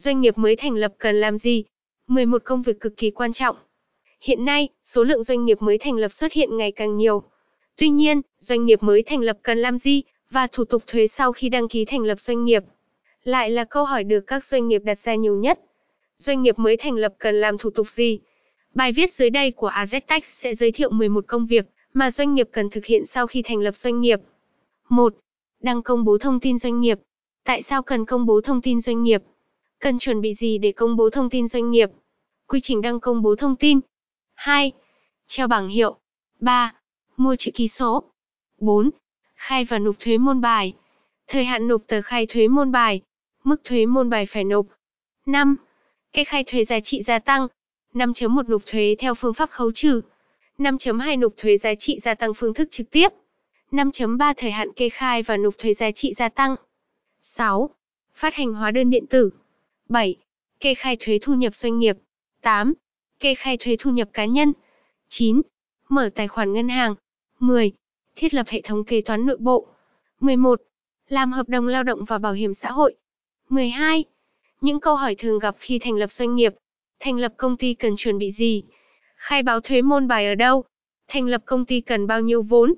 Doanh nghiệp mới thành lập cần làm gì? 11 công việc cực kỳ quan trọng. Hiện nay, số lượng doanh nghiệp mới thành lập xuất hiện ngày càng nhiều. Tuy nhiên, doanh nghiệp mới thành lập cần làm gì và thủ tục thuế sau khi đăng ký thành lập doanh nghiệp lại là câu hỏi được các doanh nghiệp đặt ra nhiều nhất. Doanh nghiệp mới thành lập cần làm thủ tục gì? Bài viết dưới đây của AZTech sẽ giới thiệu 11 công việc mà doanh nghiệp cần thực hiện sau khi thành lập doanh nghiệp. 1. Đăng công bố thông tin doanh nghiệp. Tại sao cần công bố thông tin doanh nghiệp? Cần chuẩn bị gì để công bố thông tin doanh nghiệp? Quy trình đăng công bố thông tin. 2. Treo bảng hiệu. 3. Mua chữ ký số. 4. Khai và nộp thuế môn bài. Thời hạn nộp tờ khai thuế môn bài. Mức thuế môn bài phải nộp. 5. Kê khai thuế giá trị gia tăng. 5.1 Nộp thuế theo phương pháp khấu trừ. 5.2 Nộp thuế giá trị gia tăng phương thức trực tiếp. 5.3 Thời hạn kê khai và nộp thuế giá trị gia tăng. 6. Phát hành hóa đơn điện tử. 7. Kê khai thuế thu nhập doanh nghiệp. 8. Kê khai thuế thu nhập cá nhân. 9. Mở tài khoản ngân hàng. 10. Thiết lập hệ thống kế toán nội bộ. 11. Làm hợp đồng lao động và bảo hiểm xã hội. 12. Những câu hỏi thường gặp khi thành lập doanh nghiệp. Thành lập công ty cần chuẩn bị gì? Khai báo thuế môn bài ở đâu? Thành lập công ty cần bao nhiêu vốn?